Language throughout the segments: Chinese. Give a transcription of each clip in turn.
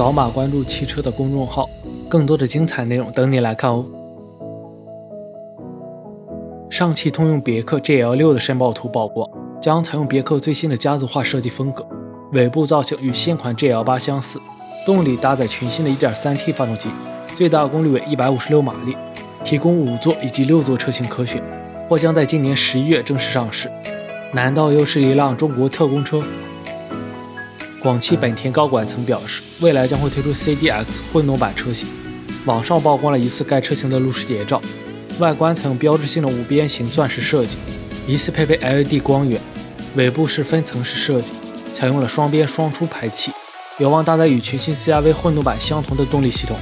扫码关注汽车的公众号，更多的精彩内容等你来看哦。上汽通用别克 GL6 的申报图曝光，将采用别克最新的家族化设计风格，尾部造型与现款 GL8 相似，动力搭载全新的 1.3T 发动机，最大功率为156马力，提供五座以及六座车型可选，或将在今年十一月正式上市。难道又是一辆中国特供车？广汽本田高管曾表示，未来将会推出 CDX 混动版车型。网上曝光了疑似该车型的路试谍照，外观采用标志性的五边形钻石设计，疑似配备 LED 光源，尾部是分层式设计，采用了双边双出排气，有望搭载与全新 CRV 混动版相同的动力系统，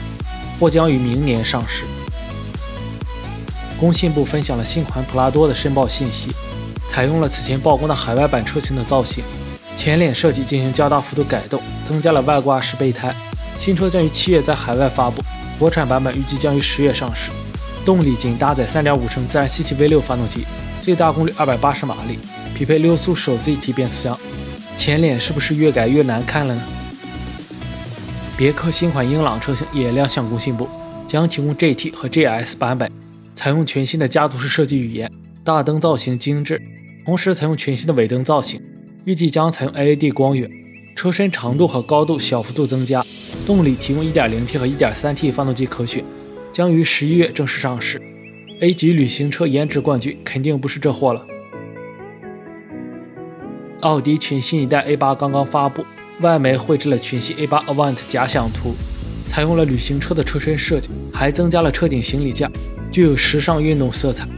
或将于明年上市。工信部分享了新款普拉多的申报信息，采用了此前曝光的海外版车型的造型。前脸设计进行较大幅度改动，增加了外挂式备胎。新车将于七月在海外发布，国产版本预计将于十月上市。动力仅搭载3.5升自然吸气 V6 发动机，最大功率280马力，匹配六速手自一体变速箱。前脸是不是越改越难看了呢？别克新款英朗车型也亮相工信部，将提供 GT 和 GS 版本，采用全新的家族式设计语言，大灯造型精致，同时采用全新的尾灯造型。预计将采用 LED 光源，车身长度和高度小幅度增加，动力提供 1.0T 和 1.3T 发动机可选，将于十一月正式上市。A 级旅行车颜值冠军肯定不是这货了。奥迪全新一代 A8 刚刚发布，外媒绘制了全新 A8 Avant 假想图，采用了旅行车的车身设计，还增加了车顶行李架，具有时尚运动色彩。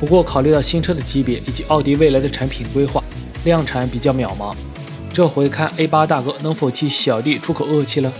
不过，考虑到新车的级别以及奥迪未来的产品规划。量产比较渺茫，这回看 A 八大哥能否替小弟出口恶气了？